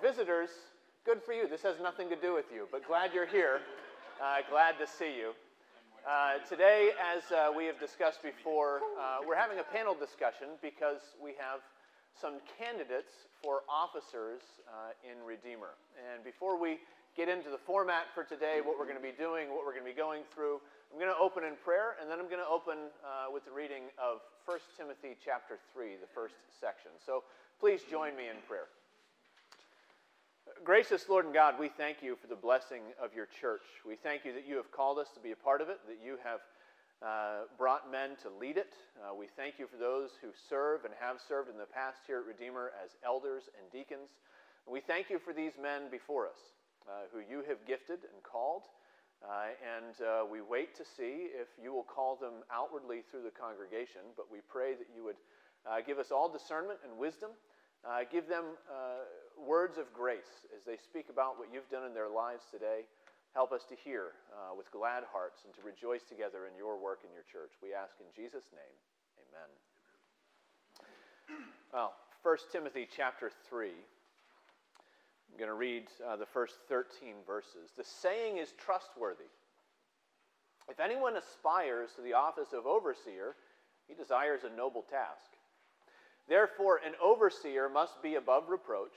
visitors, good for you. This has nothing to do with you, but glad you're here. Uh, glad to see you. Uh, today, as uh, we have discussed before, uh, we're having a panel discussion because we have some candidates for officers uh, in Redeemer. And before we get into the format for today, what we're going to be doing, what we're going to be going through, I'm going to open in prayer, and then I'm going to open uh, with the reading of 1 Timothy chapter 3, the first section. So please join me in prayer. Gracious Lord and God, we thank you for the blessing of your church. We thank you that you have called us to be a part of it, that you have uh, brought men to lead it. Uh, we thank you for those who serve and have served in the past here at Redeemer as elders and deacons. We thank you for these men before us uh, who you have gifted and called. Uh, and uh, we wait to see if you will call them outwardly through the congregation, but we pray that you would uh, give us all discernment and wisdom. give them words of grace as they speak about what you've done in their lives today. Help us to hear uh, with glad hearts and to rejoice together in your work in your church. We ask in Jesus' name. Amen. Well, 1 Timothy chapter 3. I'm going to read uh, the first 13 verses. The saying is trustworthy. If anyone aspires to the office of overseer, he desires a noble task. Therefore, an overseer must be above reproach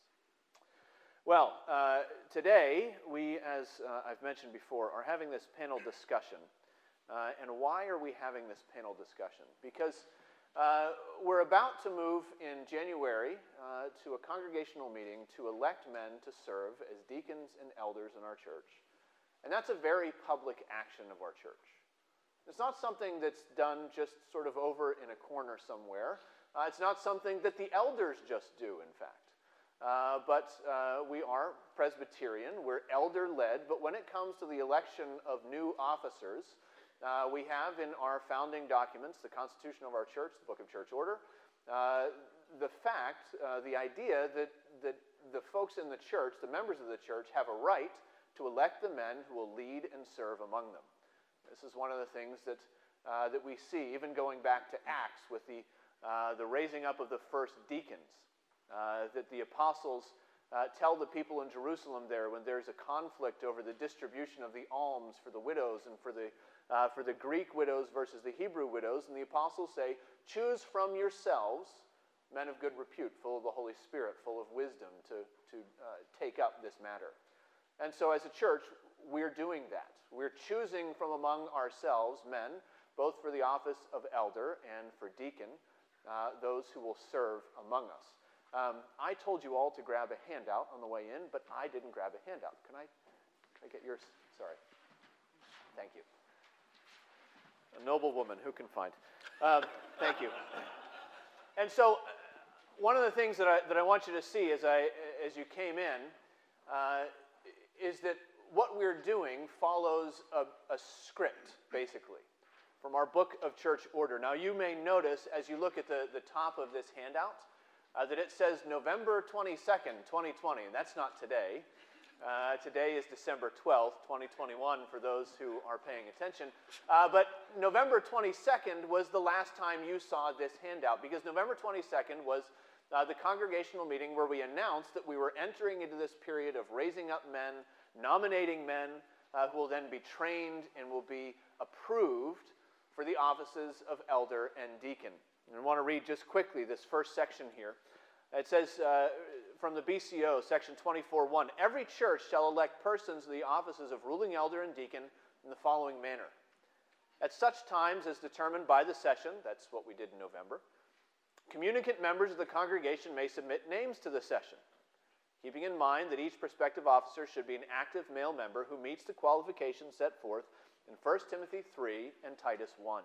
Well, uh, today we, as uh, I've mentioned before, are having this panel discussion. Uh, and why are we having this panel discussion? Because uh, we're about to move in January uh, to a congregational meeting to elect men to serve as deacons and elders in our church. And that's a very public action of our church. It's not something that's done just sort of over in a corner somewhere. Uh, it's not something that the elders just do, in fact. Uh, but uh, we are Presbyterian, we're elder led, but when it comes to the election of new officers, uh, we have in our founding documents, the Constitution of our church, the Book of Church Order, uh, the fact, uh, the idea that, that the folks in the church, the members of the church, have a right to elect the men who will lead and serve among them. This is one of the things that, that we see, even going back to Acts with the, the raising up of the first deacons that the apostles uh, tell the people in Jerusalem there when there's a conflict over the distribution of the alms for the widows and for the, uh, for the Greek widows versus the Hebrew widows. And the apostles say, Choose from yourselves men of good repute, full of the Holy Spirit, full of wisdom to, to uh, take up this matter. And so, as a church, we're doing that. We're choosing from among ourselves men, both for the office of elder and for deacon, uh, those who will serve among us. Um, I told you all to grab a handout on the way in, but I didn't grab a handout. Can I, get yours? Sorry. Thank you. A noble woman, who can find? Um, thank you. And so, one of the things that I, that I want you to see as, I, as you came in uh, is that what we're doing follows a, a script, basically, from our book of church order. Now, you may notice as you look at the, the top of this handout uh, that it says November 22nd, 2020, and that's not today. Uh, today is December 12th, 2021, for those who are paying attention. Uh, but November 22nd was the last time you saw this handout because November 22nd was uh, the congregational meeting where we announced that we were entering into this period of raising up men, nominating men uh, who will then be trained and will be approved for the offices of elder and deacon. And I want to read just quickly this first section here. It says uh, from the BCO, section 24.1 Every church shall elect persons to the offices of ruling elder and deacon in the following manner. At such times as determined by the session, that's what we did in November, communicant members of the congregation may submit names to the session, keeping in mind that each prospective officer should be an active male member who meets the qualifications set forth in 1 Timothy 3 and Titus 1.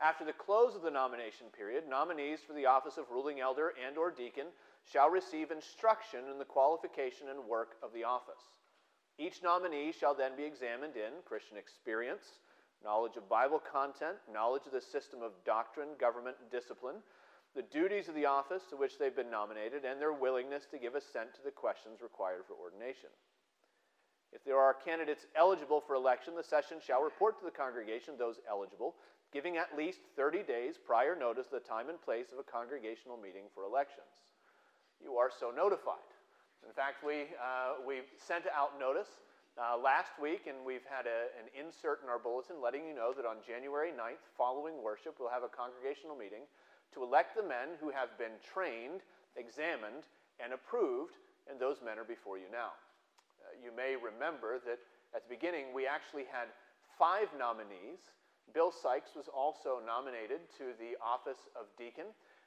After the close of the nomination period, nominees for the office of ruling elder and or deacon shall receive instruction in the qualification and work of the office. Each nominee shall then be examined in Christian experience, knowledge of Bible content, knowledge of the system of doctrine, government, and discipline, the duties of the office to which they've been nominated, and their willingness to give assent to the questions required for ordination. If there are candidates eligible for election, the session shall report to the congregation those eligible giving at least 30 days prior notice the time and place of a congregational meeting for elections. You are so notified. In fact, we, uh, we sent out notice uh, last week, and we've had a, an insert in our bulletin letting you know that on January 9th, following worship, we'll have a congregational meeting to elect the men who have been trained, examined, and approved, and those men are before you now. Uh, you may remember that at the beginning, we actually had five nominees Bill Sykes was also nominated to the office of deacon.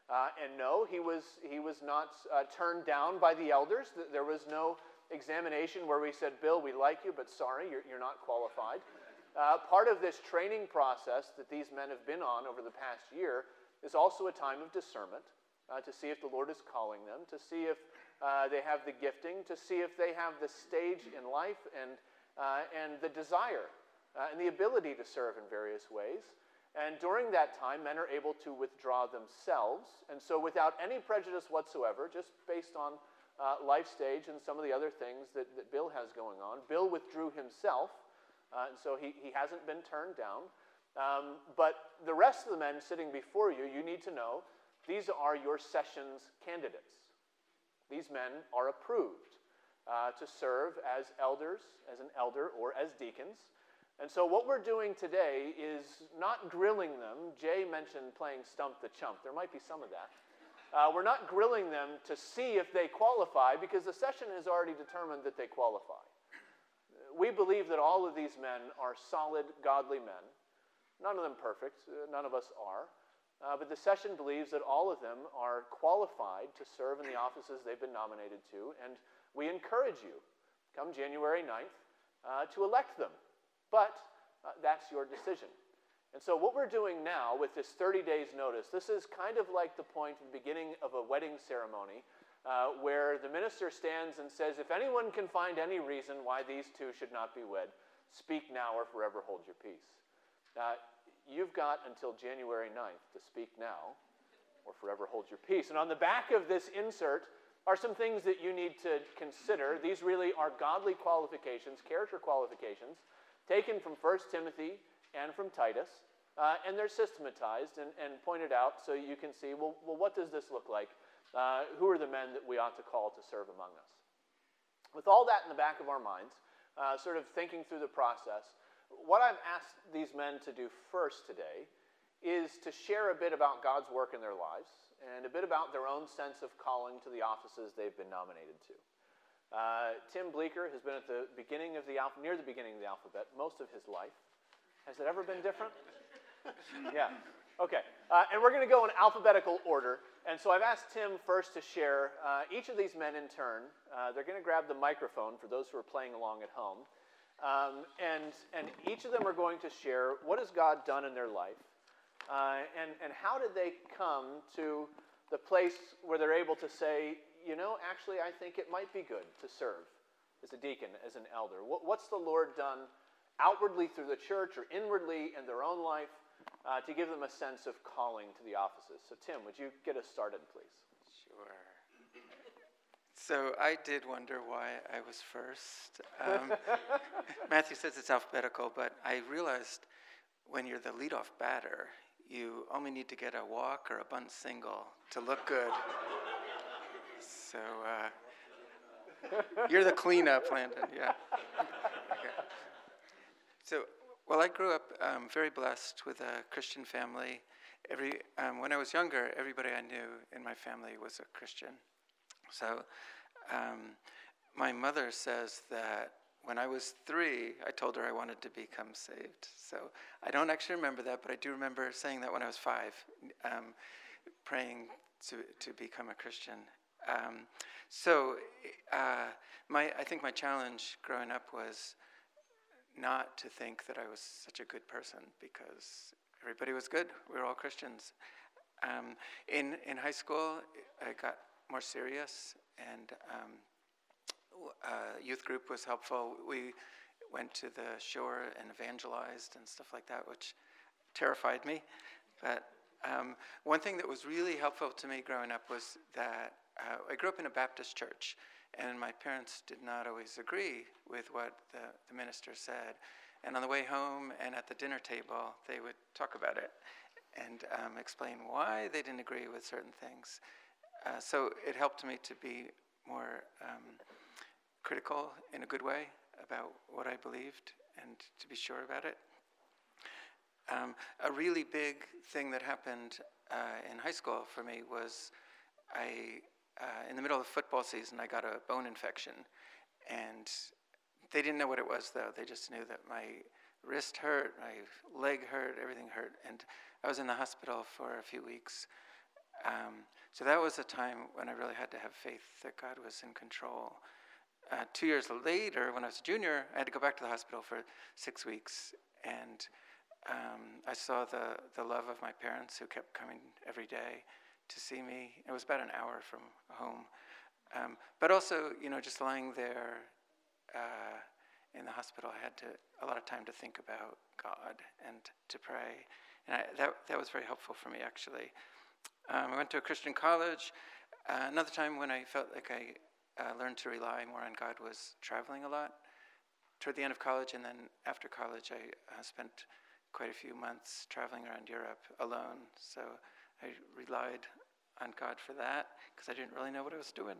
Uh, and no, he was, he was not uh, turned down by the elders. There was no examination where we said, Bill, we like you, but sorry, you're, you're not qualified. Uh, part of this training process that these men have been on over the past year is also a time of discernment uh, to see if the Lord is calling them, to see if uh, they have the gifting, to see if they have the stage in life and, uh, and the desire uh, and the ability to serve in various ways. And during that time, men are able to withdraw themselves. And so, without any prejudice whatsoever, just based on uh, life stage and some of the other things that, that Bill has going on, Bill withdrew himself. Uh, and so, he, he hasn't been turned down. Um, but the rest of the men sitting before you, you need to know these are your sessions candidates. These men are approved uh, to serve as elders, as an elder, or as deacons. And so, what we're doing today is not grilling them. Jay mentioned playing Stump the Chump. There might be some of that. Uh, we're not grilling them to see if they qualify because the session has already determined that they qualify. We believe that all of these men are solid, godly men. None of them perfect, uh, none of us are. Uh, but the session believes that all of them are qualified to serve in the offices they've been nominated to. And we encourage you, come January 9th, uh, to elect them but uh, that's your decision. And so, what we're doing now with this 30 days notice, this is kind of like the point at the beginning of a wedding ceremony uh, where the minister stands and says, If anyone can find any reason why these two should not be wed, speak now or forever hold your peace. Uh, you've got until January 9th to speak now or forever hold your peace. And on the back of this insert are some things that you need to consider. These really are godly qualifications, character qualifications taken from 1 Timothy and from Titus, uh, and they're systematized and, and, pointed out so you can see well, well what does this look like? Uh, who are the men that we ought to call to serve among us? With all that in the back of our minds, uh, sort of thinking through the process, what I've asked these men to do first today is to share a bit about God's work in their lives and a bit about their own sense of calling to the offices they've been nominated to. Uh, Tim Bleeker has been at the beginning of the alphabet, near the beginning of the alphabet, most of his life. Has it ever been different? yeah. Okay. Uh, and we're going to go in alphabetical order. And so I've asked Tim first to share uh, each of these men in turn. Uh, they're going to grab the microphone for those who are playing along at home. Um, and, and each of them are going to share what has God done in their life uh, and, and how did they come to the place where they're able to say, you know, actually, I think it might be good to serve as a deacon, as an elder. What, what's the Lord done outwardly through the church or inwardly in their own life uh, to give them a sense of calling to the offices? So, Tim, would you get us started, please? Sure. So I did wonder why I was first. Um, Matthew says it's alphabetical, but I realized when you're the leadoff batter, you only need to get a walk or a bunt single to look good. So uh, you're the cleanup, Landon. Yeah. Okay. So, well, I grew up um, very blessed with a Christian family. Every um, when I was younger, everybody I knew in my family was a Christian. So, um, my mother says that when I was three, I told her I wanted to become saved. So I don't actually remember that, but I do remember saying that when I was five, um, praying to, to become a Christian. Um, so uh, my, I think my challenge growing up was not to think that I was such a good person because everybody was good. We were all Christians. Um, in, in high school, I got more serious and um, uh, youth group was helpful. We went to the shore and evangelized and stuff like that, which terrified me. But um, one thing that was really helpful to me growing up was that uh, I grew up in a Baptist church, and my parents did not always agree with what the, the minister said. And on the way home and at the dinner table, they would talk about it and um, explain why they didn't agree with certain things. Uh, so it helped me to be more um, critical in a good way about what I believed and to be sure about it. Um, a really big thing that happened uh, in high school for me was I, uh, in the middle of football season, I got a bone infection. And they didn't know what it was, though. They just knew that my wrist hurt, my leg hurt, everything hurt. And I was in the hospital for a few weeks. Um, so that was a time when I really had to have faith that God was in control. Uh, two years later, when I was a junior, I had to go back to the hospital for six weeks. And um, I saw the, the love of my parents who kept coming every day to see me. It was about an hour from home. Um, but also, you know, just lying there uh, in the hospital, I had to, a lot of time to think about God and to pray. And I, that, that was very helpful for me, actually. Um, I went to a Christian college. Uh, another time when I felt like I uh, learned to rely more on God was traveling a lot. Toward the end of college and then after college, I uh, spent quite a few months traveling around Europe alone. So I relied on God for that because I didn't really know what I was doing.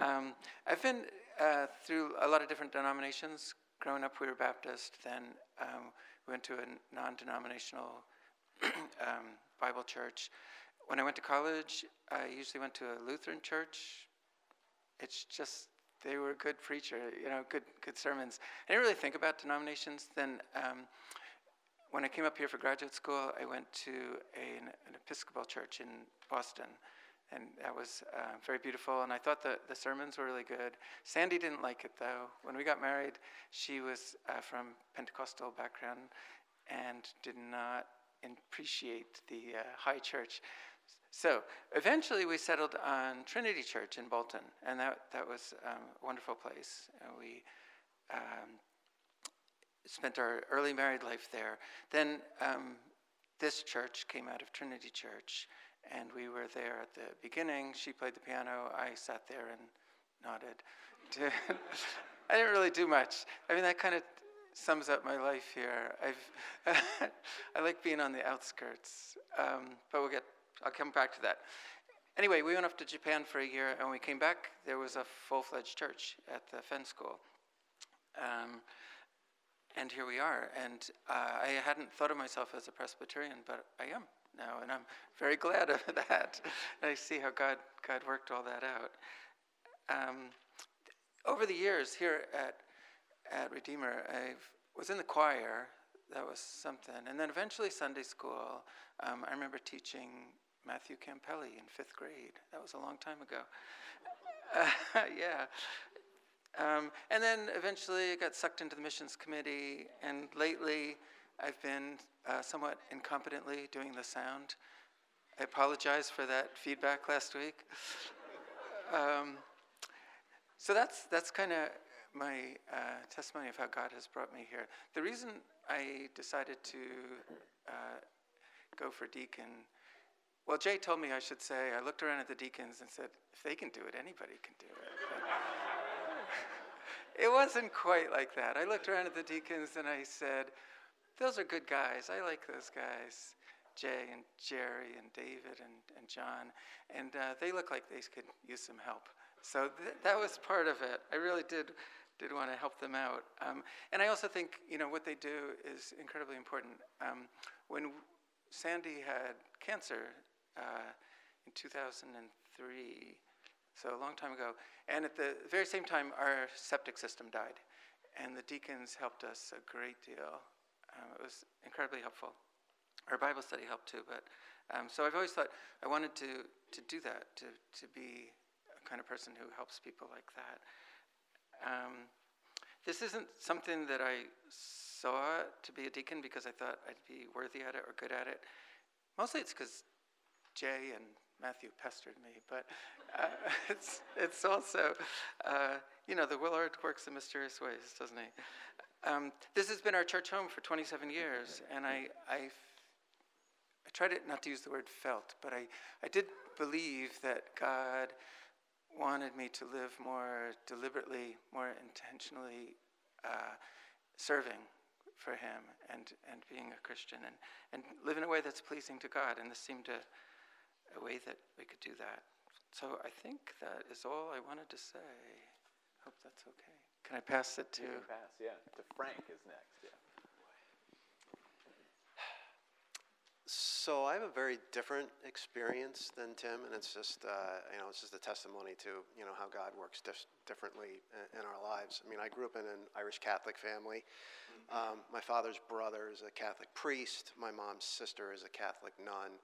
Um, I've been uh, through a lot of different denominations. Growing up, we were Baptist. Then um, we went to a non denominational um, Bible church. When I went to college, I usually went to a Lutheran church it's just they were a good preacher, you know, good good sermons. I didn't really think about denominations. Then, um, when I came up here for graduate school, I went to a, an Episcopal church in Boston, and that was uh, very beautiful. And I thought the the sermons were really good. Sandy didn't like it though. When we got married, she was uh, from Pentecostal background and did not appreciate the uh, high church. So eventually we settled on Trinity Church in Bolton, and that, that was um, a wonderful place. And we um, spent our early married life there. Then um, this church came out of Trinity Church, and we were there at the beginning. She played the piano, I sat there and nodded. I didn't really do much. I mean, that kind of sums up my life here. I've I like being on the outskirts, um, but we'll get I'll come back to that. Anyway, we went off to Japan for a year, and when we came back, there was a full fledged church at the Fenn School. Um, and here we are. And uh, I hadn't thought of myself as a Presbyterian, but I am now, and I'm very glad of that. and I see how God, God worked all that out. Um, over the years here at, at Redeemer, I was in the choir. That was something. And then eventually Sunday school. Um, I remember teaching Matthew Campelli in fifth grade. That was a long time ago. Uh, yeah. Um, and then eventually I got sucked into the missions committee, and lately I've been uh, somewhat incompetently doing the sound. I apologize for that feedback last week. Um, so that's, that's kind of my uh, testimony of how God has brought me here. The reason I decided to uh, go for deacon well, Jay told me I should say, I looked around at the deacons and said, if they can do it, anybody can do it. It wasn't quite like that. I looked around at the deacons and I said, those are good guys. I like those guys. Jay and Jerry and David and, and John. And uh, they look like they could use some help. So th- that was part of it. I really did, did want to help them out. Um, and I also think, you know, what they do is incredibly important. Um, when Sandy had cancer uh, in 2003, so a long time ago, and at the very same time, our septic system died. And the deacons helped us a great deal. Um, it was incredibly helpful. Our Bible study helped too, but um, so I've always thought I wanted to, to do that, to, to be a kind of person who helps people like that. Um, this isn't something that I saw to be a deacon because I thought I'd be worthy at it or good at it. Mostly it's because Jay and Matthew pestered me, but uh, it's, it's also, uh, you know, the Lord works in mysterious ways, doesn't he? Um, this has been our church home for 27 years, and I, I, I tried to, not to use the word felt, but I, I did believe that God wanted me to live more deliberately, more intentionally uh, serving for Him and, and being a Christian and, and live in a way that's pleasing to God. And this seemed a, a way that we could do that. So I think that is all I wanted to say. Hope that's okay. Can I pass it to? You can pass, yeah. To Frank is next, yeah. So I have a very different experience than Tim, and it's just uh, you know it's just a testimony to you know how God works dif- differently in, in, our lives. I mean, I grew up in an Irish Catholic family. Um, my father's brother is a Catholic priest. My mom's sister is a Catholic nun.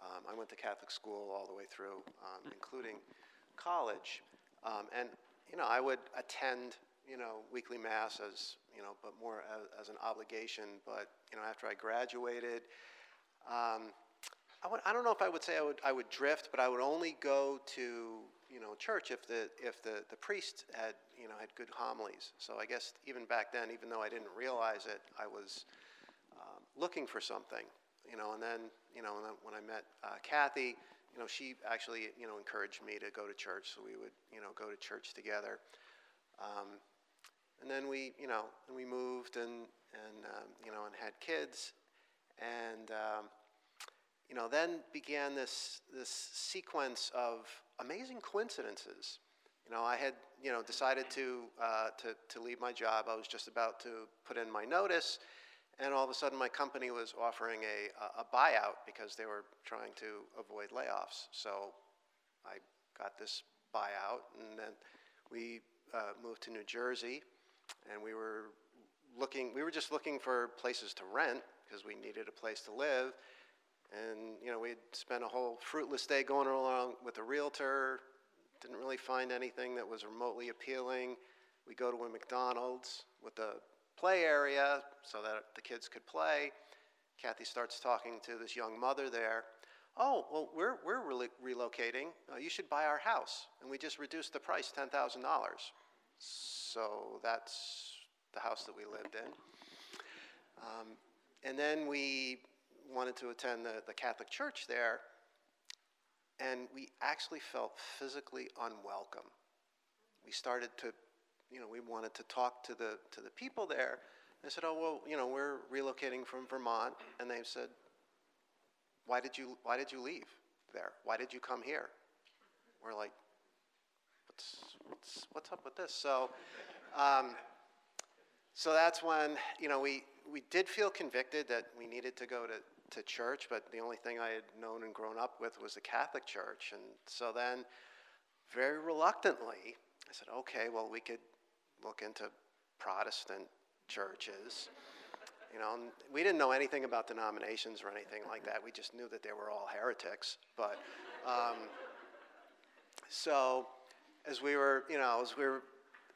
Um, I went to Catholic school all the way through, um, including college, um, and you know I would attend you know, weekly mass as, you know, but more as, as an obligation. But, you know, after I graduated, um, I, would, I don't know if I would say I would, I would drift, but I would only go to, you know, church if the, if the, the priest had, you know, had good homilies. So I guess even back then, even though I didn't realize it, I was um, looking for something, you know, and then, you know, when I met uh, Kathy, you know, she actually, you know, encouraged me to go to church, so we would, you know, go to church together. Um, and then we, you know, we moved and, and um, you know, and had kids. And, um, you know, then began this, this sequence of amazing coincidences. You know, I had, you know, decided to, uh, to, to leave my job. I was just about to put in my notice. And all of a sudden, my company was offering a, a buyout because they were trying to avoid layoffs. So I got this buyout, and then we uh, moved to New Jersey and we were looking, we were just looking for places to rent because we needed a place to live. And, you know, we'd spent a whole fruitless day going along with a realtor, didn't really find anything that was remotely appealing. We go to a McDonald's with a play area so that the kids could play. Kathy starts talking to this young mother there. Oh, well, we're, we're re- relocating. Uh, you should buy our house. And we just reduced the price $10,000. So that's the house that we lived in. Um, and then we wanted to attend the, the Catholic Church there, and we actually felt physically unwelcome. We started to, you know, we wanted to talk to the, to the people there. They said, oh, well, you know, we're relocating from Vermont. And they said, why did you, why did you leave there? Why did you come here? We're like, what's, what's, what's up with this? So, um, so that's when, you know, we, we did feel convicted that we needed to go to, to church, but the only thing I had known and grown up with was the Catholic Church. And so then, very reluctantly, I said, okay, well, we could look into Protestant churches. You know, we didn't know anything about denominations or anything like that. We just knew that they were all heretics. But um, so as we were, you know, as we were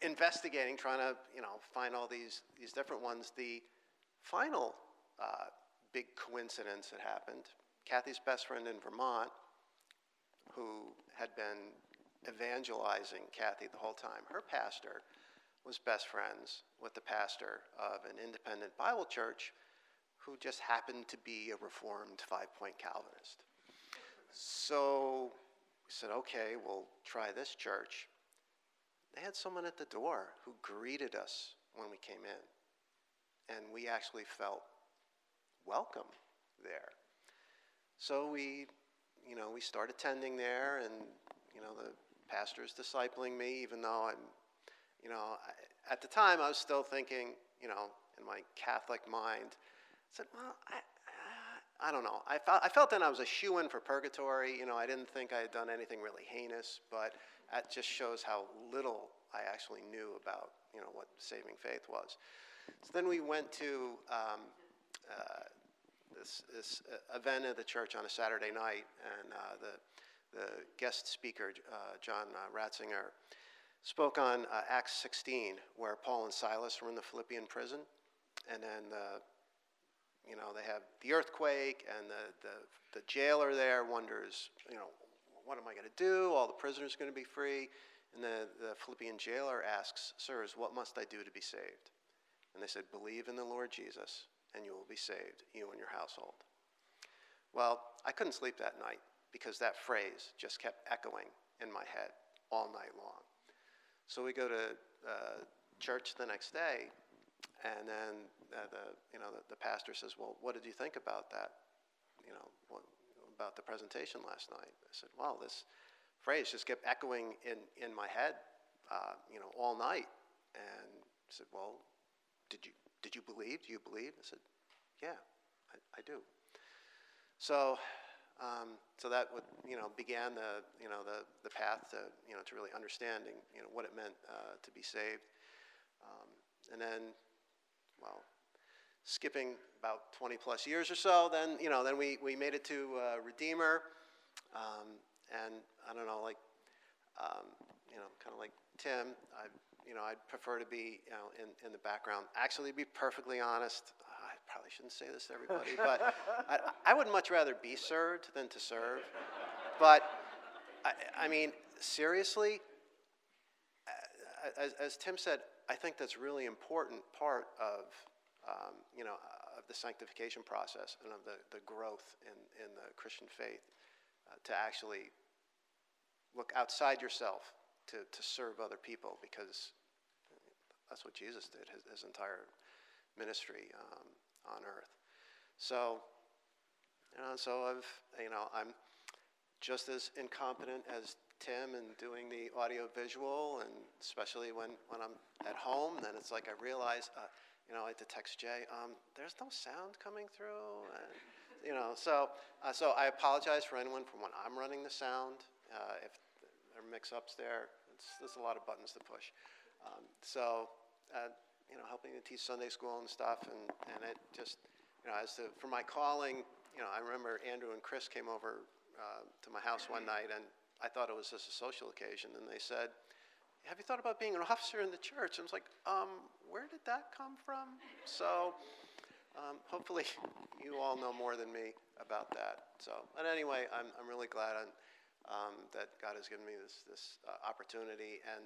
investigating, trying to, you know, find all these, these different ones, the final uh, big coincidence that happened, Kathy's best friend in Vermont, who had been evangelizing Kathy the whole time, her pastor was best friends with the pastor of an independent Bible church who just happened to be a Reformed five point Calvinist. So we said, okay, we'll try this church. They had someone at the door who greeted us when we came in, and we actually felt welcome there. So we, you know, we start attending there, and you know, the pastor is discipling me, even though I'm, you know, I, at the time I was still thinking, you know, in my Catholic mind, I said, well, I, I don't know. I felt, I felt then I was a shoe in for purgatory. You know, I didn't think I had done anything really heinous, but that just shows how little I actually knew about, you know, what saving faith was. So then we went to um, uh, this, this uh, event at the church on a Saturday night, and uh, the, the guest speaker, uh, John uh, Ratzinger, spoke on uh, Acts 16, where Paul and Silas were in the Philippian prison, and then you know, they have the earthquake, and the, the, the jailer there wonders, you know, what am I going to do? All the prisoners are going to be free. And the, the Philippian jailer asks, Sirs, what must I do to be saved? And they said, Believe in the Lord Jesus, and you will be saved, you and your household. Well, I couldn't sleep that night because that phrase just kept echoing in my head all night long. So we go to uh, church the next day, and then uh, the, you know, the, the, pastor says, well, what did you think about that? You know, what, about the presentation last night? I said, well, this phrase just kept echoing in, in my head, uh, you know, all night. And I said, well, did you, did you believe? Do you believe? I said, yeah, I, I do. So, um, so that would, you know, began the, you know, the, the path to, you know, to really understanding, you know, what it meant uh, to be saved. Um, and then well, skipping about 20 plus years or so, then, you know, then we, we made it to uh, Redeemer. Um, and I don't know, like, um, you know, kind of like Tim, I, you know, I'd prefer to be, you know, in, in the background. Actually, to be perfectly honest, probably shouldn't say this to everybody, but I, I would much rather be served than to serve. But, I, I mean, seriously, as, as Tim said, I think that's really important part of, um, you know, of the sanctification process and of the, the growth in, in the Christian faith uh, to actually look outside yourself to, to serve other people because that's what Jesus did his, his entire ministry um, on earth. So, you know, so I've, you know, I'm just as incompetent as Tim in doing the audio visual, and especially when, when I'm at home, then it's like I realize, uh, you know, I had to text Jay, um, there's no sound coming through. And, you know, so, uh, so I apologize for anyone from when I'm running the sound. Uh, if there are mix ups there, it's, there's a lot of buttons to push. Um, so, uh, you know, helping to teach Sunday school and stuff, and, and it just, you know, as to, for my calling, you know, I remember Andrew and Chris came over uh, to my house one night, and I thought it was just a social occasion, and they said, have you thought about being an officer in the church? And I was like, um, where did that come from? So um, hopefully you all know more than me about that. So, but anyway, I'm, I'm really glad on, um, that God has given me this, this uh, opportunity, and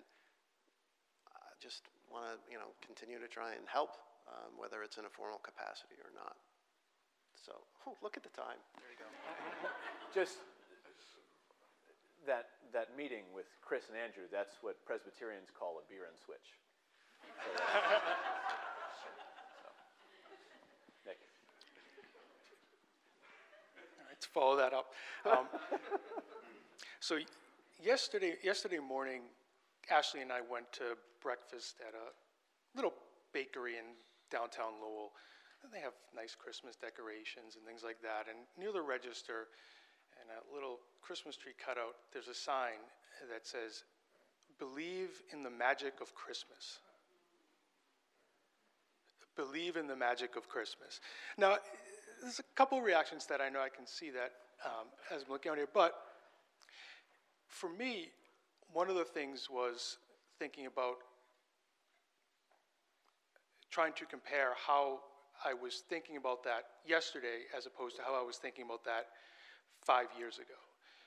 I just want to, you know, continue to try and help, um, whether it's in a formal capacity or not. So, oh, look at the time. There you go. just that, that meeting with Chris and Andrew, that's what Presbyterians call a beer and switch. So, so. Nick. All right, to follow that up. Um, so yesterday, yesterday morning, Ashley and I went to breakfast at a little bakery in downtown Lowell. And They have nice Christmas decorations and things like that. And near the register, and a little Christmas tree cutout, there's a sign that says, Believe in the magic of Christmas. Believe in the magic of Christmas. Now, there's a couple reactions that I know I can see that um, as I'm looking out here, but for me, one of the things was thinking about trying to compare how I was thinking about that yesterday as opposed to how I was thinking about that five years ago.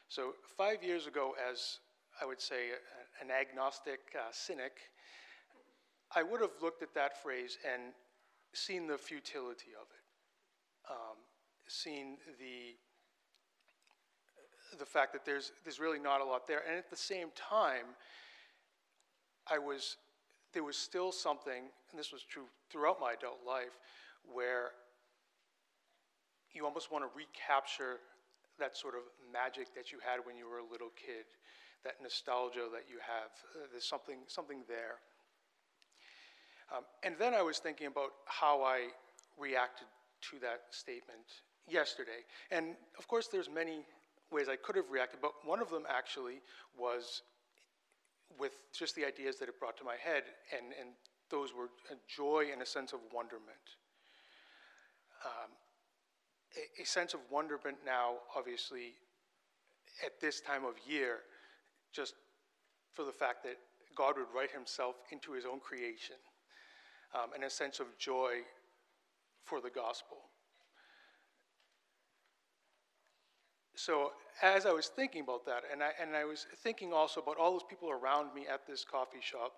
So, five years ago, as I would say, an agnostic uh, cynic, I would have looked at that phrase and seen the futility of it, um, seen the, the fact that there's, there's really not a lot there. And at the same time, I was, there was still something, and this was true throughout my adult life, where you almost want to recapture that sort of magic that you had when you were a little kid, that nostalgia that you have. Uh, there's something, something there. Um, and then I was thinking about how I reacted to that statement yesterday. And of course, there's many ways I could have reacted, but one of them actually was with just the ideas that it brought to my head, and, and those were a joy and a sense of wonderment. Um, a, a sense of wonderment now, obviously, at this time of year, just for the fact that God would write himself into his own creation, um, and a sense of joy for the gospel. So, as I was thinking about that, and I, and I was thinking also about all those people around me at this coffee shop,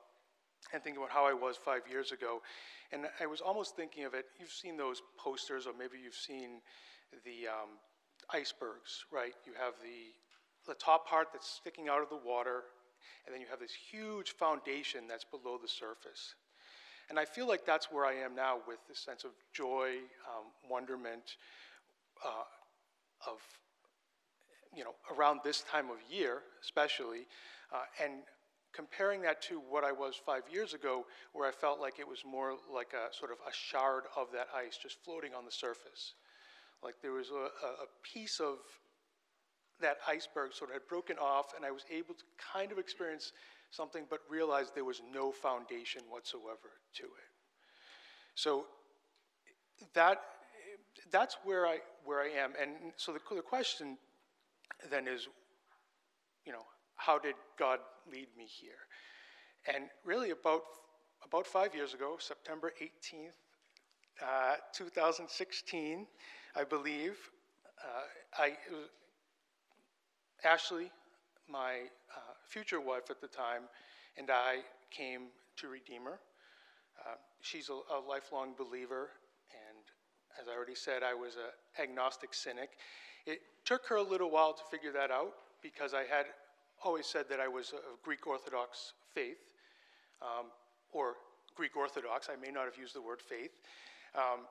and thinking about how I was five years ago, and I was almost thinking of it. You've seen those posters, or maybe you've seen the um, icebergs, right? You have the, the top part that's sticking out of the water, and then you have this huge foundation that's below the surface. And I feel like that's where I am now with this sense of joy, um, wonderment, uh, of, you know, around this time of year, especially, uh, and comparing that to what I was five years ago, where I felt like it was more like a sort of a shard of that ice just floating on the surface. Like there was a, a piece of that iceberg sort of had broken off, and I was able to kind of experience something, but realized there was no foundation whatsoever to it. So that that's where I where I am, and so the, the question then is, you know, how did God lead me here? And really, about about five years ago, September 18th, uh, 2016, I believe, uh, I Ashley, my uh, future wife at the time, and I came to Redeemer. Uh, she's a, a, lifelong believer, and as I already said, I was an agnostic cynic. It took her a little while to figure that out because I had always said that I was of Greek Orthodox faith, um, or Greek Orthodox. I may not have used the word faith. Um,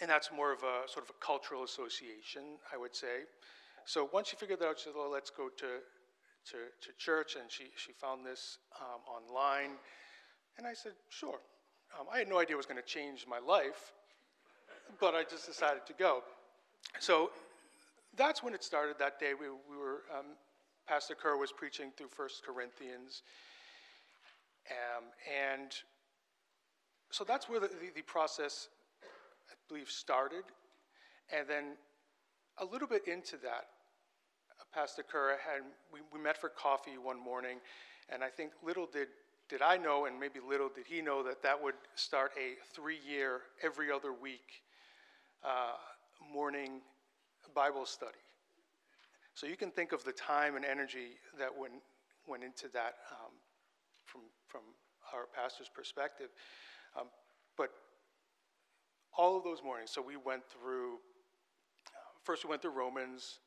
and that's more of a sort of a cultural association, I would say. So once she figured that out, she said, well, let's go to, to, to church. And she, she found this um, online. And I said, sure. Um, I had no idea it was going to change my life, but I just decided to go. So that's when it started that day. We, we were, um, Pastor Kerr was preaching through First Corinthians. Um, and so that's where the, the, the process, I believe, started. And then a little bit into that, uh, Pastor Kerr had, we, we met for coffee one morning, and I think little did, did I know, and maybe little did he know, that that would start a three year, every other week uh, morning Bible study. So you can think of the time and energy that went, went into that um, from, from our pastor's perspective. Um, but all of those mornings, so we went through first we went through Romans,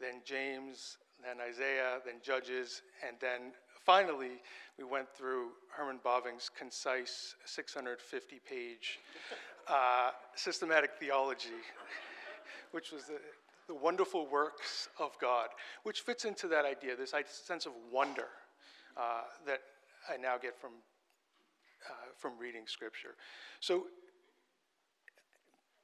then James, then Isaiah, then Judges, and then finally we went through Herman Bavinck's concise 650 page uh, systematic theology, which was the, the wonderful works of God, which fits into that idea, this sense of wonder uh, that I now get from, uh, from reading Scripture. So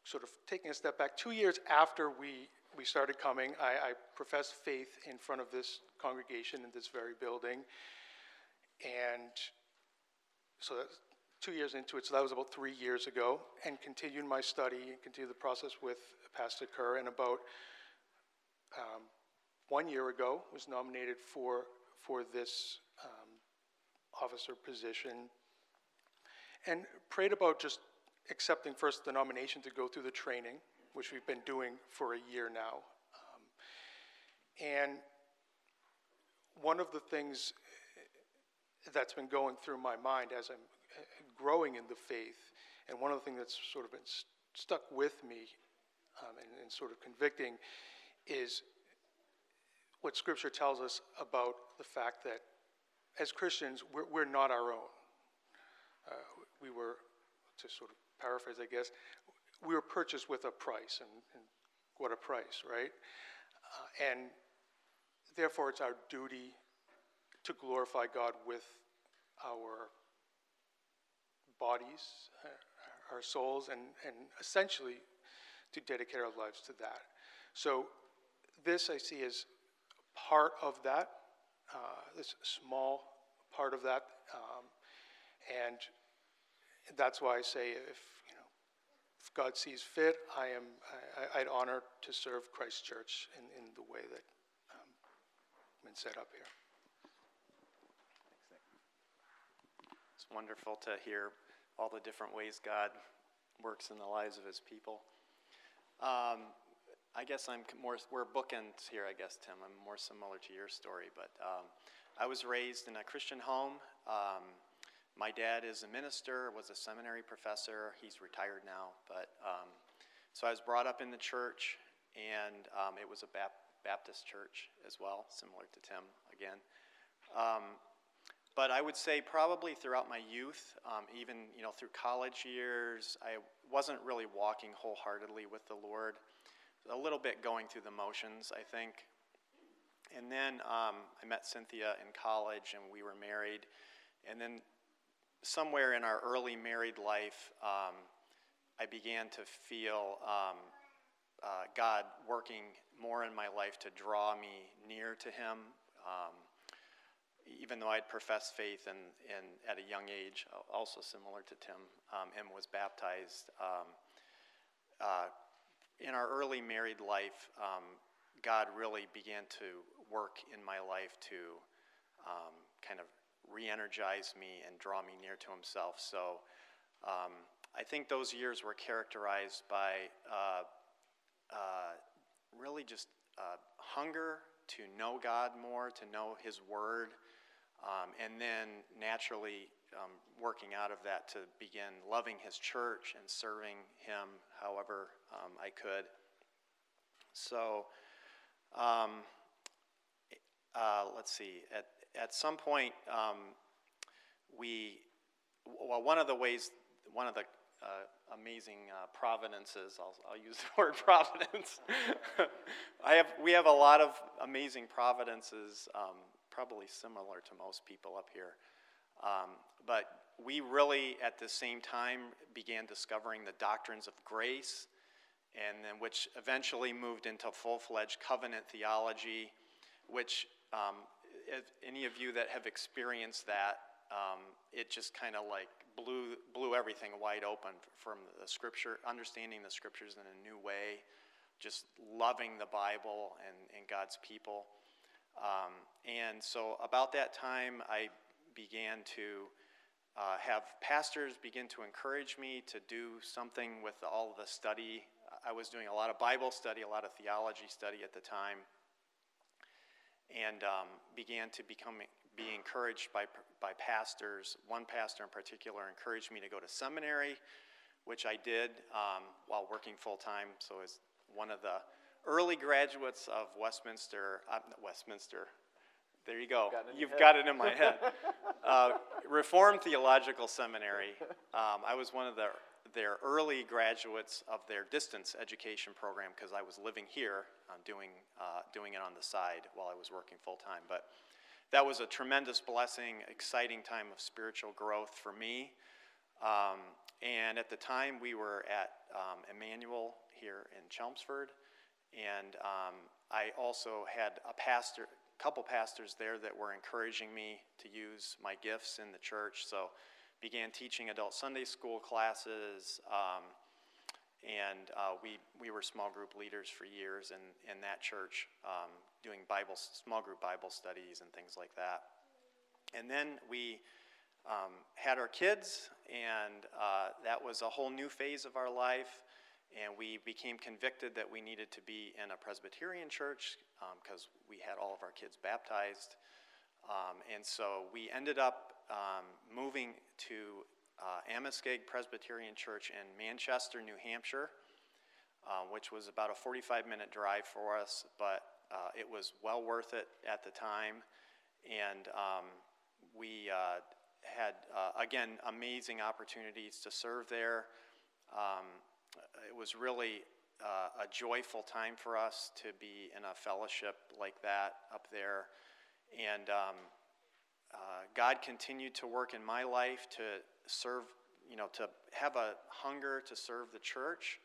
sort of taking a step back, two years after we, we started coming, I, I professed faith in front of this congregation in this very building. And so that's two years into it, so that was about three years ago, and continued my study and continued the process with Pastor Kerr. And about um, one year ago, was nominated for, for this um, officer position and prayed about just accepting first the nomination to go through the training, which we've been doing for a year now. Um, and one of the things that's been going through my mind as I'm uh, growing in the faith, and one of the things that's sort of been st- stuck with me um, and, and sort of convicting is what Scripture tells us about the fact that as Christians, we're, we're not our own. Uh, we were, to sort of paraphrase, I guess, we were purchased with a price, and, and what a price, right? Uh, and therefore, it's our duty to glorify God with our bodies, uh, our souls, and, and essentially to dedicate our lives to that. So, this I see as part of that, uh, this small part of that. Um, and that's why I say if, you know, if God sees fit, I am, I, would honor to serve Christ Church in, in the way that um, been set up here. It's wonderful to hear all the different ways God works in the lives of his people. Um, I guess I'm more, we're bookends here, I guess, Tim. I'm more similar to your story, but um, I was raised in a Christian home. Um, my dad is a minister, was a seminary professor. He's retired now, but um, so I was brought up in the church, and um, it was a Bap- Baptist church as well, similar to Tim again. Um, but I would say probably throughout my youth, um, even you know through college years, I wasn't really walking wholeheartedly with the Lord. A little bit going through the motions, I think. And then um, I met Cynthia in college, and we were married. And then somewhere in our early married life, um, I began to feel um, uh, God working more in my life to draw me near to Him. Um, even though I'd professed faith and, and at a young age, also similar to Tim, um, and was baptized. Um, uh, in our early married life, um, God really began to work in my life to um, kind of re energize me and draw me near to Himself. So um, I think those years were characterized by uh, uh, really just uh, hunger to know God more, to know His Word. Um, and then naturally um, working out of that to begin loving his church and serving him however um, I could. So, um, uh, let's see, at, at some point, um, we, well, one of the ways, one of the uh, amazing uh, providences. I'll, I'll, use the word providence. I have, we have a lot of amazing providences um, probably similar to most people up here. Um, but we really, at the same time, began discovering the doctrines of grace, and then which eventually moved into full-fledged covenant theology, which um, any of you that have experienced that, um, it just kind of like blew blew everything wide open from the scripture, understanding the scriptures in a new way, just loving the Bible and, and God's people. Um, and so, about that time, I began to uh, have pastors begin to encourage me to do something with all of the study. I was doing a lot of Bible study, a lot of theology study at the time, and um, began to become be encouraged by by pastors. One pastor in particular encouraged me to go to seminary, which I did um, while working full time. So, as one of the early graduates of Westminster, uh, Westminster, there you go. You've got it in my head. Uh, Reformed Theological Seminary. Um, I was one of the, their early graduates of their distance education program because I was living here, um, doing, uh, doing it on the side while I was working full time. But that was a tremendous blessing, exciting time of spiritual growth for me. Um, and at the time, we were at um, Emmanuel here in Chelmsford. And um, I also had a pastor, couple pastors there that were encouraging me to use my gifts in the church. So began teaching adult Sunday school classes. Um, and uh, we, we were small group leaders for years in, in that church, um, doing Bible, small group Bible studies and things like that. And then we um, had our kids, and uh, that was a whole new phase of our life and we became convicted that we needed to be in a Presbyterian church because um, we had all of our kids baptized. Um, and so we ended up um, moving to uh, Amoskeag Presbyterian Church in Manchester, New Hampshire, uh, which was about a 45 minute drive for us. But uh, it was well worth it at the time. And um, we uh, had, uh, again, amazing opportunities to serve there. Um, it was really uh, a joyful time for us to be in a fellowship like that up there. And um, uh, God continued to work in my life to serve, you know, to have a hunger to serve the church.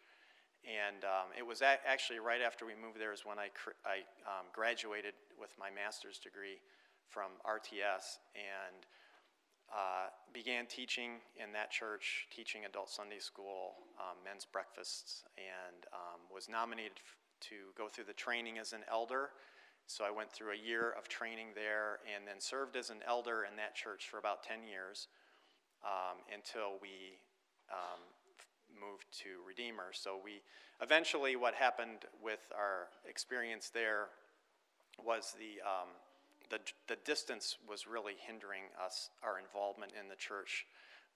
And um, it was a- actually right after we moved there is when I, cr- I um, graduated with my master's degree from RTS and uh, began teaching in that church, teaching adult Sunday school, um, men's breakfasts, and um, was nominated f- to go through the training as an elder. So I went through a year of training there and then served as an elder in that church for about 10 years um, until we um, moved to Redeemer. So we eventually, what happened with our experience there was the um, the, the distance was really hindering us, our involvement in the church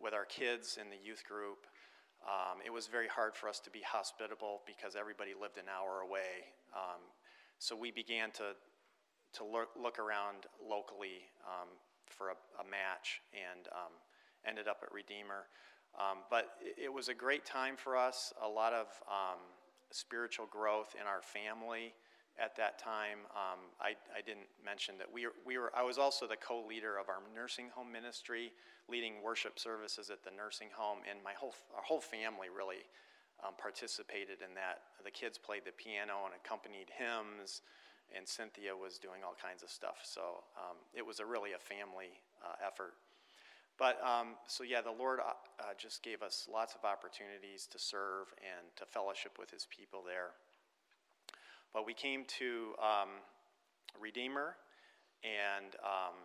with our kids in the youth group. Um, it was very hard for us to be hospitable because everybody lived an hour away. Um, so we began to, to look, around locally um, for a, a, match and um, ended up at Redeemer. Um, but it, it, was a great time for us, a lot of um, spiritual growth in our family at that time. Um, I, I, didn't mention that we were, we were, I was also the co leader of our nursing home ministry, leading worship services at the nursing home, and my whole, our whole family really um, participated in that. The kids played the piano and accompanied hymns, and Cynthia was doing all kinds of stuff. So um, it was a really a family uh, effort. But um, so, yeah, the Lord uh, uh, just gave us lots of opportunities to serve and to fellowship with his people there. But we came to um, Redeemer, and um,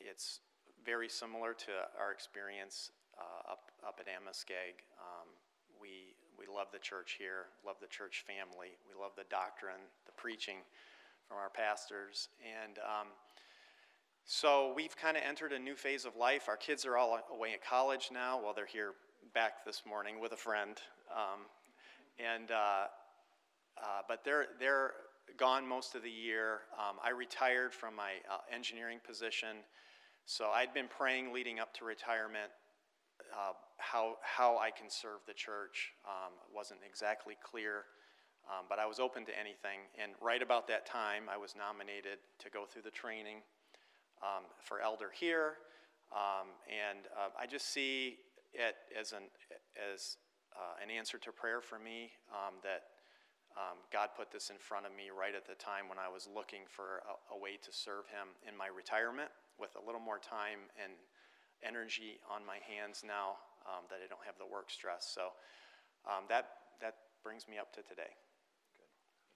it's very similar to our experience uh, up, up at Amoskeag. Um, we, we love the church here, love the church family, we love the doctrine, the preaching from our pastors. And um, so we've kind of entered a new phase of life. Our kids are all away at college now. Well, they're here back this morning with a friend. Um, and uh, uh, but they're, they're gone most of the year. Um, I retired from my uh, engineering position, so I'd been praying leading up to retirement uh, how, how I can serve the church. Um, wasn't exactly clear, um, but I was open to anything. And right about that time, I was nominated to go through the training um, for elder here. Um, and uh, I just see it as an, as, uh, an answer to prayer for me um, that um, God put this in front of me right at the time when I was looking for a, a, way to serve Him in my retirement with a little more time and energy on my hands now um, that I don't have the work stress. So um, that, that brings me up to today. Good.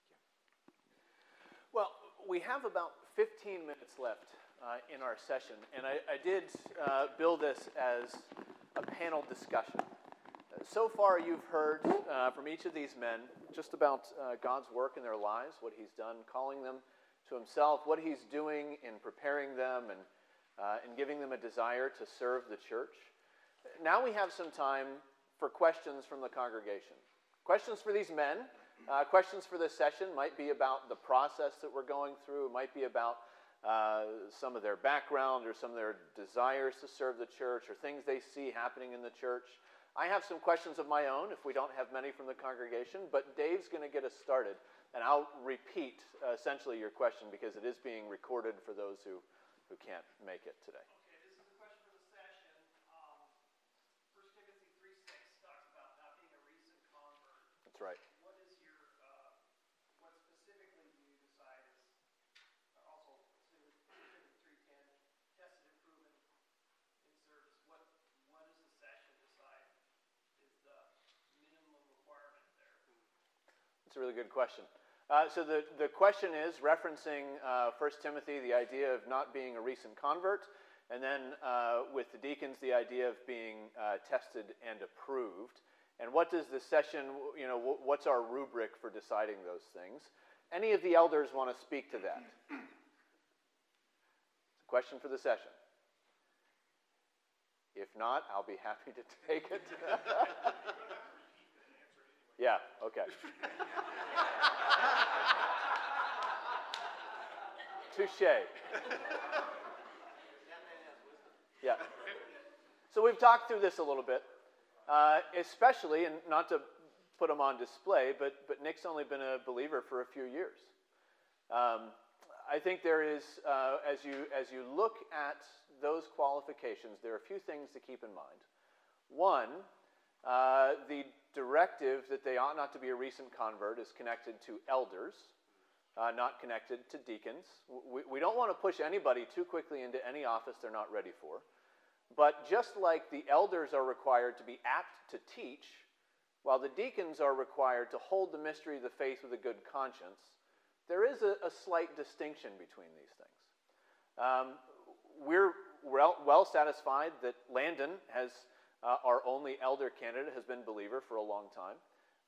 Thank you. Well, we have about 15 minutes left uh, in our session, and I, I did uh, build this as a panel discussion. So far, you've heard uh, from each of these men just about uh, God's work in their lives, what He's done, calling them to Himself, what He's doing in preparing them and, uh, and giving them a desire to serve the church. Now we have some time for questions from the congregation. Questions for these men, uh, questions for this session might be about the process that we're going through, it might be about uh, some of their background or some of their desires to serve the church or things they see happening in the church. I have some questions of my own if we don't have many from the congregation, but Dave's going to get us started. And I'll repeat uh, essentially your question because it is being recorded for those who, who can't make it today. That's this is a question for the session. Um, 1 Timothy 3 6 talks about not being a recent convert. That's right. That's a really good question. Uh, so the, the question is referencing uh, 1 Timothy, the idea of not being a recent convert, and then uh, with the deacons, the idea of being uh, tested and approved. And what does the session, you know, what's our rubric for deciding those things? Any of the elders want to speak to that? It's a question for the session. If not, I'll be happy to take it. Yeah, okay. touche. Yeah. So we've talked through this a little bit, uh, especially, and not to put him on display, but, but Nick's only been a believer for a few years. Um, I think there is, uh, as, you, as you look at those qualifications, there are a few things to keep in mind. One, uh, the directive that they ought not to be a recent convert is connected to elders, uh, not connected to deacons. We, we don't want to push anybody too quickly into any office they're not ready for. But just like the elders are required to be apt to teach, while the deacons are required to hold the mystery of the faith with a good conscience, there is a, a slight distinction between these things. Um, we're well, well, satisfied that Landon has uh, our only elder candidate has been believer for a long time.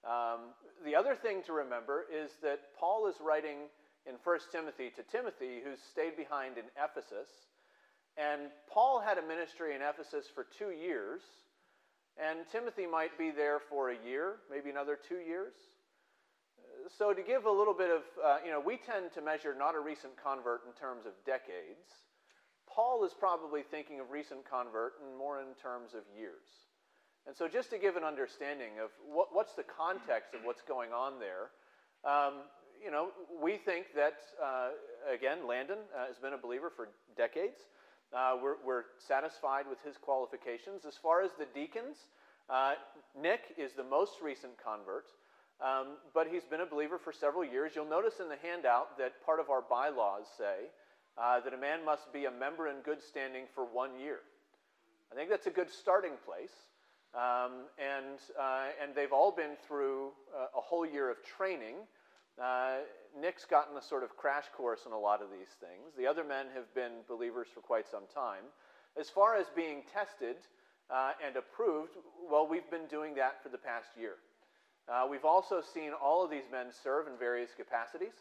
Um, the other thing to remember is that Paul is writing in 1 Timothy to Timothy, who's stayed behind in Ephesus. And Paul had a ministry in Ephesus for two years, and Timothy might be there for a year, maybe another two years. So, to give a little bit of, uh, you know, we tend to measure not a recent convert in terms of decades. Paul is probably thinking of recent convert and more in terms of years. And so, just to give an understanding of what, what's the context of what's going on there, um, you know, we think that, uh, again, Landon uh, has been a believer for decades. Uh, we're, we're, satisfied with his qualifications. As far as the deacons, uh, Nick is the most recent convert, um, but he's been a believer for several years. You'll notice in the handout that part of our bylaws say uh, that a man must be a member in good standing for one year. I think that's a good starting place. Um, and, uh, and they've all been through uh, a whole year of training. Uh, Nick's gotten a sort of crash course in a lot of these things. The other men have been believers for quite some time. As far as being tested uh, and approved, well, we've been doing that for the past year. Uh, we've also seen all of these men serve in various capacities.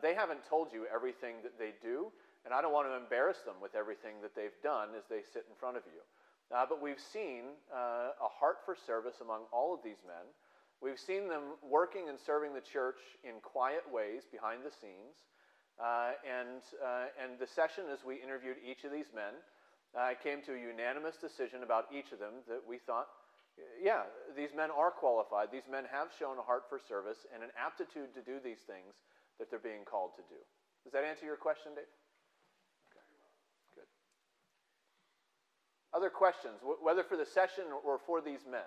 They haven't told you everything that they do, and I don't want to embarrass them with everything that they've done as they sit in front of you. Uh, but we've seen uh, a heart for service among all of these men. We've seen them working and serving the church in quiet ways behind the scenes. Uh, and, uh, and the session, as we interviewed each of these men, uh, came to a unanimous decision about each of them that we thought, yeah, these men are qualified. These men have shown a heart for service and an aptitude to do these things that they're being called to do. Does that answer your question, Dave? Other questions, whether for the session or for these men?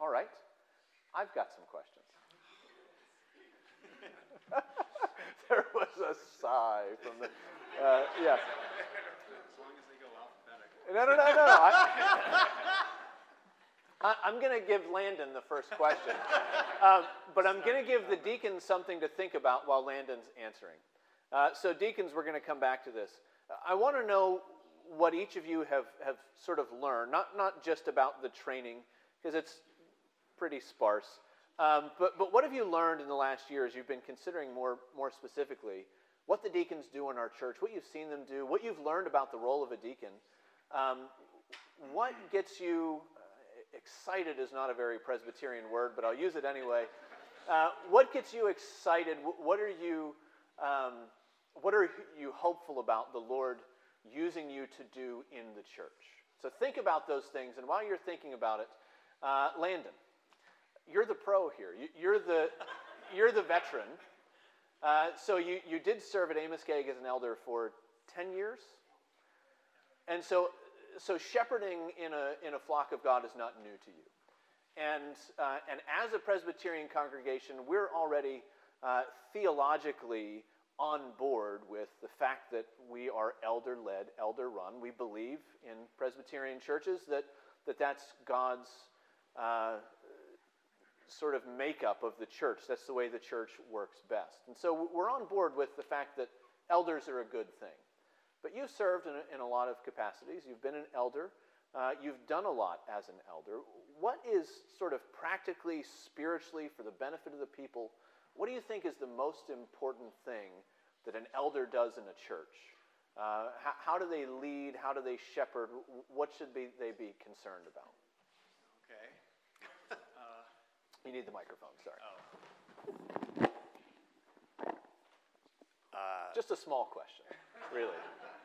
All right. I've got some questions. there was a sigh from the. Uh, yeah. As long as they go alphabetical. No, no, no, no. I, I'm going to give Landon the first question, um, but I'm going to give the deacons something to think about while Landon's answering. Uh, so, deacons, we're going to come back to this. I want to know what each of you have, have sort of learned, not, not just about the training, because it's pretty sparse, um, but, but what have you learned in the last year as you've been considering more, more specifically what the deacons do in our church, what you've seen them do, what you've learned about the role of a deacon? Um, what gets you excited is not a very Presbyterian word, but I'll use it anyway. Uh, what gets you excited? What are you, um, what are you hopeful about the Lord using you to do in the church? So think about those things, and while you're thinking about it, uh, Landon, you're the pro here. You, are the, you're the veteran. Uh, so you, you did serve at Amoskeag as an elder for 10 years? And so so shepherding in a, in a flock of God is not new to you. And, uh, and as a Presbyterian congregation, we're already uh, theologically on board with the fact that we are elder led, elder run. We believe in Presbyterian churches that, that that's God's uh, sort of makeup of the church. That's the way the church works best. And so we're on board with the fact that elders are a good thing. But you've served in a, in a lot of capacities. You've been an elder. Uh, you've done a lot as an elder. What is sort of practically, spiritually, for the benefit of the people, what do you think is the most important thing that an elder does in a church? Uh, how, how, do they lead? How do they shepherd? What should be, they be concerned about? Okay. You need the microphone, sorry. Oh. Just a small question, really.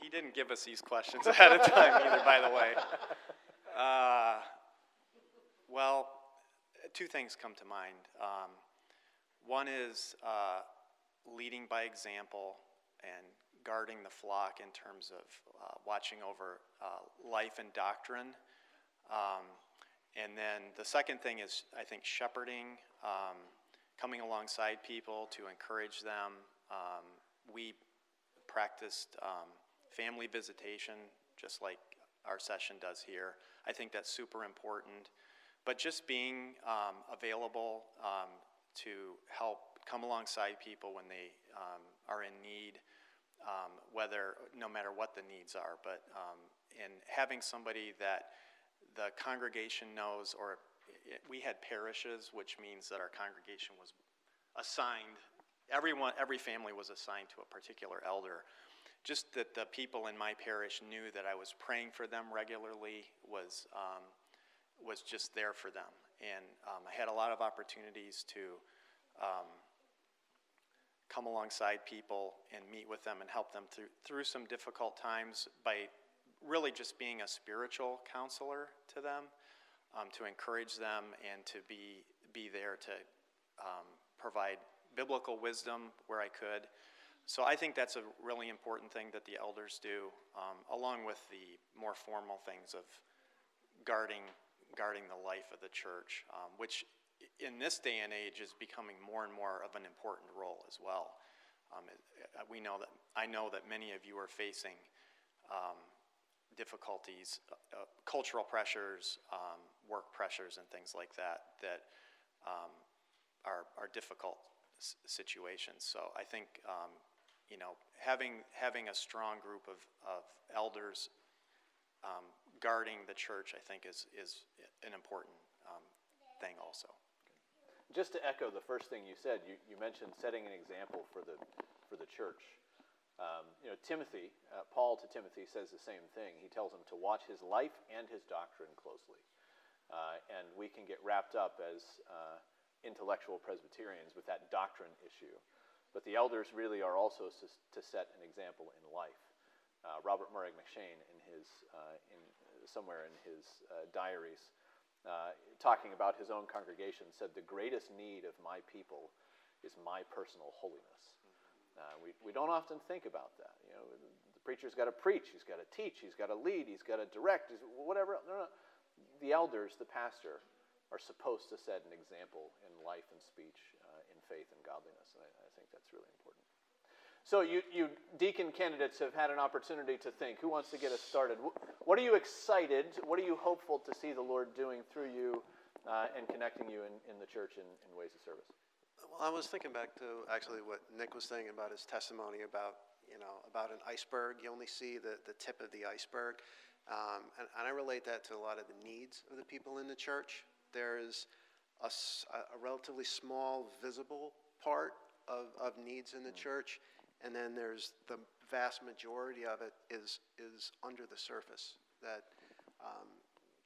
He didn't give us these questions ahead of time either, by the way. Uh, well, two things come to mind. Um, one is uh, leading by example and guarding the flock in terms of uh, watching over uh, life and doctrine. Um, and then the second thing is, I think, shepherding, um, coming alongside people to encourage them. Um, we practiced um, family visitation, just like our session does here. I think that's super important. But just being um, available um, to help come alongside people when they um, are in need, um, whether no matter what the needs are, but um, and having somebody that the congregation knows, or it, we had parishes, which means that our congregation was assigned. Everyone, every family was assigned to a particular elder. Just that the people in my parish knew that I was praying for them regularly was um, was just there for them, and um, I had a lot of opportunities to um, come alongside people and meet with them and help them through, through some difficult times by really just being a spiritual counselor to them, um, to encourage them and to be, be there to um, provide biblical wisdom where I could. So I think that's a really important thing that the elders do, um, along with the more formal things of guarding, guarding the life of the church, um, which in this day and age is becoming more and more of an important role as well. Um, uh, we know that I know that many of you are facing um, difficulties, uh, uh, cultural pressures, um, work pressures, and things like that that um, are, are difficult situations. So I think you know having having a strong group of, of elders um, guarding the church, I think, is is an important thing also. Just to echo the first thing you said, you, you mentioned setting an example for the, for the church. Um, you know, Timothy, uh, Paul to Timothy says the same thing. He tells him to watch his life and his doctrine closely. Uh, and we can get wrapped up as uh, intellectual Presbyterians with that doctrine issue. But the elders really are also to, set an example in life. Uh, Robert Murray M'Cheyne, in his, uh, in, somewhere in his uh, diaries, uh, talking about his own congregation, said, The greatest need of my people is my personal holiness. Uh, we, we don't often think about that. You know, the, the preacher's got to preach, he's got to teach, he's got to lead, he's got to direct, he's, whatever. No, no. The elders, the pastor, are supposed to set an example in life and speech, uh, in faith and godliness, and I, I think that's really important. So you, you deacon candidates have had an opportunity to think. Who wants to get us started? What are you excited? What are you hopeful to see the Lord doing through you uh, and connecting you in, in the church in, in ways of service? Well, I was thinking back to actually what Nick was saying about his testimony about you know about an iceberg. You only see the, the tip of the iceberg, um, and, and I relate that to a lot of the needs of the people in the church. There is a, a relatively small visible part of, of needs in the church, and then there's the vast majority of it is is under the surface that um,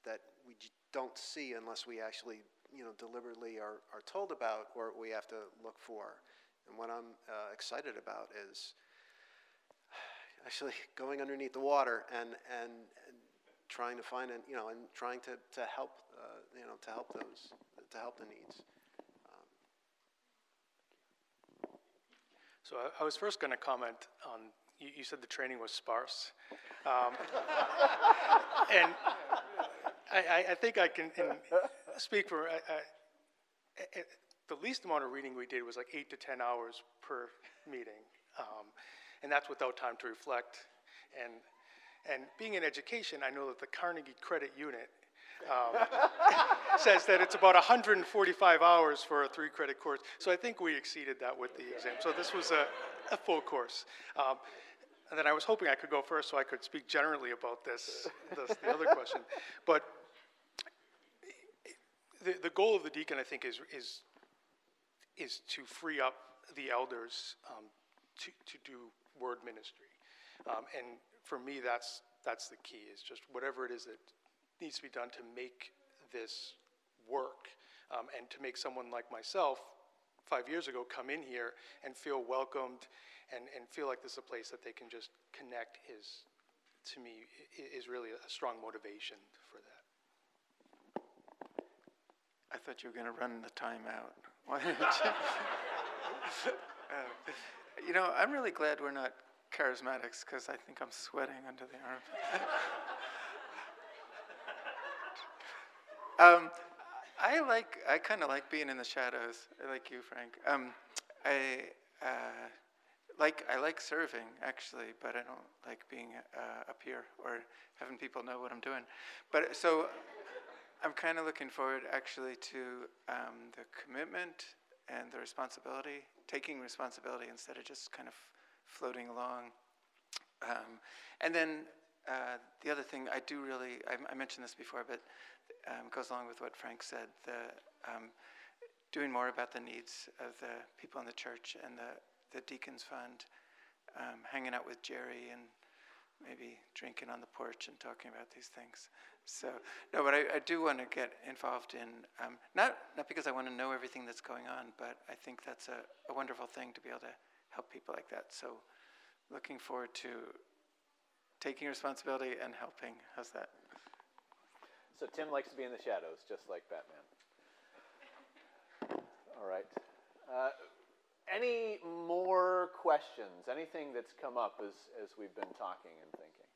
that we don't see unless we actually you know deliberately are, are told about or we have to look for. And what I'm uh, excited about is actually going underneath the water and and, and trying to find and you know and trying to, to help uh, you know to help those to help the needs. So I, I was first going to comment on, you, you, said the training was sparse. Um, and I, I, think I can speak for, I, I, the least amount of reading we did was like eight to 10 hours per meeting. Um, and that's without time to reflect. And, and being in education, I know that the Carnegie Credit Unit um, says that it's about 145 hours for a three credit course. So I think we exceeded that with the exam. So this was a, a full course. Um, and then I was hoping I could go first so I could speak generally about this, this the other question. But the, the goal of the deacon, I think, is, is, is to free up the elders um, to, to do word ministry. Um, and for me, that's, that's the key, is just whatever it is that needs to be done to make this work um, and to make someone like myself five years ago come in here and feel welcomed and, and feel like this is a place that they can just connect is, to me, is really a strong motivation for that. I thought you were going to run the time out. Why didn't you? Uh, you know, I'm really glad we're not charismatics because I think I'm sweating under the arm. um, I like, I kind of like being in the shadows. I like you, Frank. Um, I uh, like, I like serving actually, but I don't like being uh, up here or having people know what I'm doing. But so I'm kind of looking forward actually to um, the commitment and the responsibility, taking responsibility instead of just kind of floating along. Um, and then uh, the other thing I do really, I, I mentioned this before, but um, goes along with what Frank said, the um, doing more about the needs of the people in the church and the, the Deacons Fund, um, hanging out with Jerry and maybe drinking on the porch and talking about these things. So, no, but I, I do want to get involved in, um, not, not because I want to know everything that's going on, but I think that's a, a wonderful thing to be able to help people like that. So, looking forward to taking responsibility and helping. How's that? So Tim likes to be in the shadows, just like Batman. All right. Uh, any more questions? Anything that's come up as, as we've been talking and thinking?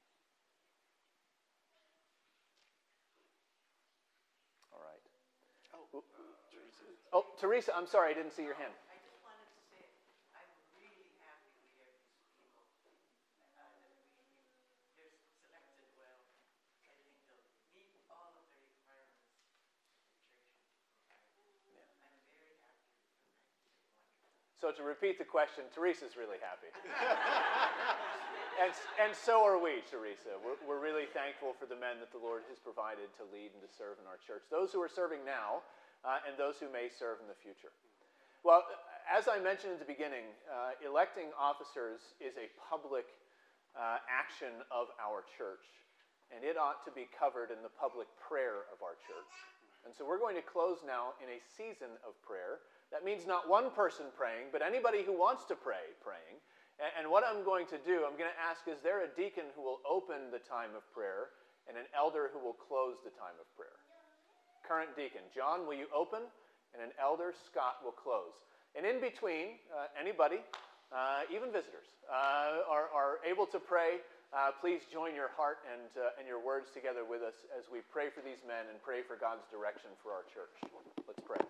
All right. Oh, Teresa, I'm sorry, I didn't see your hand. I just wanted to say, I'm really happy we have these people, uh, that we, they're selected well. I think they'll meet all of the requirements the church requires. I'm very happy with them, I think they're wonderful. So to repeat the question, Teresa's really happy. and, and so are we, Teresa. We're, we're really thankful for the men that the Lord has provided to lead and to serve in our church, those who are serving now uh, and those who may serve in the future. Well, as I mentioned at the beginning, uh, electing officers is a public uh, action of our church, and it ought to be covered in the public prayer of our church. And so we're going to close now in a season of prayer. That means not one person praying, but anybody who wants to pray, praying. And, what I'm going to do, I'm going to ask is there a deacon who will open the time of prayer and an elder who will close the time of prayer? Current deacon, John, will you open? And an elder, Scott, will close. And in between, uh, anybody, uh, even visitors, uh, are, are able to pray. Uh, please join your heart and, uh, and your words together with us as we pray for these men and pray for God's direction for our church. Let's pray.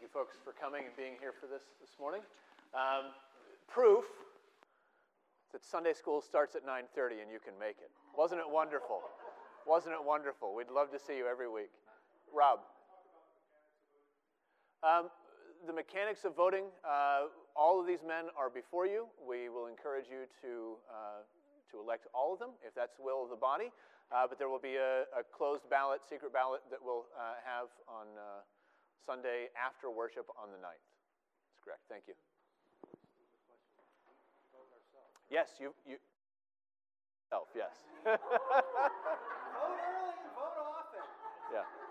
Thank you, folks, for coming and being here for this this morning. Um, proof that Sunday school starts at 9:30 and you can make it. Wasn't it wonderful? Wasn't it wonderful? We'd love to see you every week. Rob. Um, the mechanics of voting, uh, all of these men are before you. We will encourage you to, uh, to elect all of them if that's the will of the body. Uh, but there will be a, a, closed ballot, secret ballot that we'll uh, have on uh, Sunday after worship on the 9th. That's correct. Thank you. Yes, you. you self, yes. Vote early and vote often. yeah.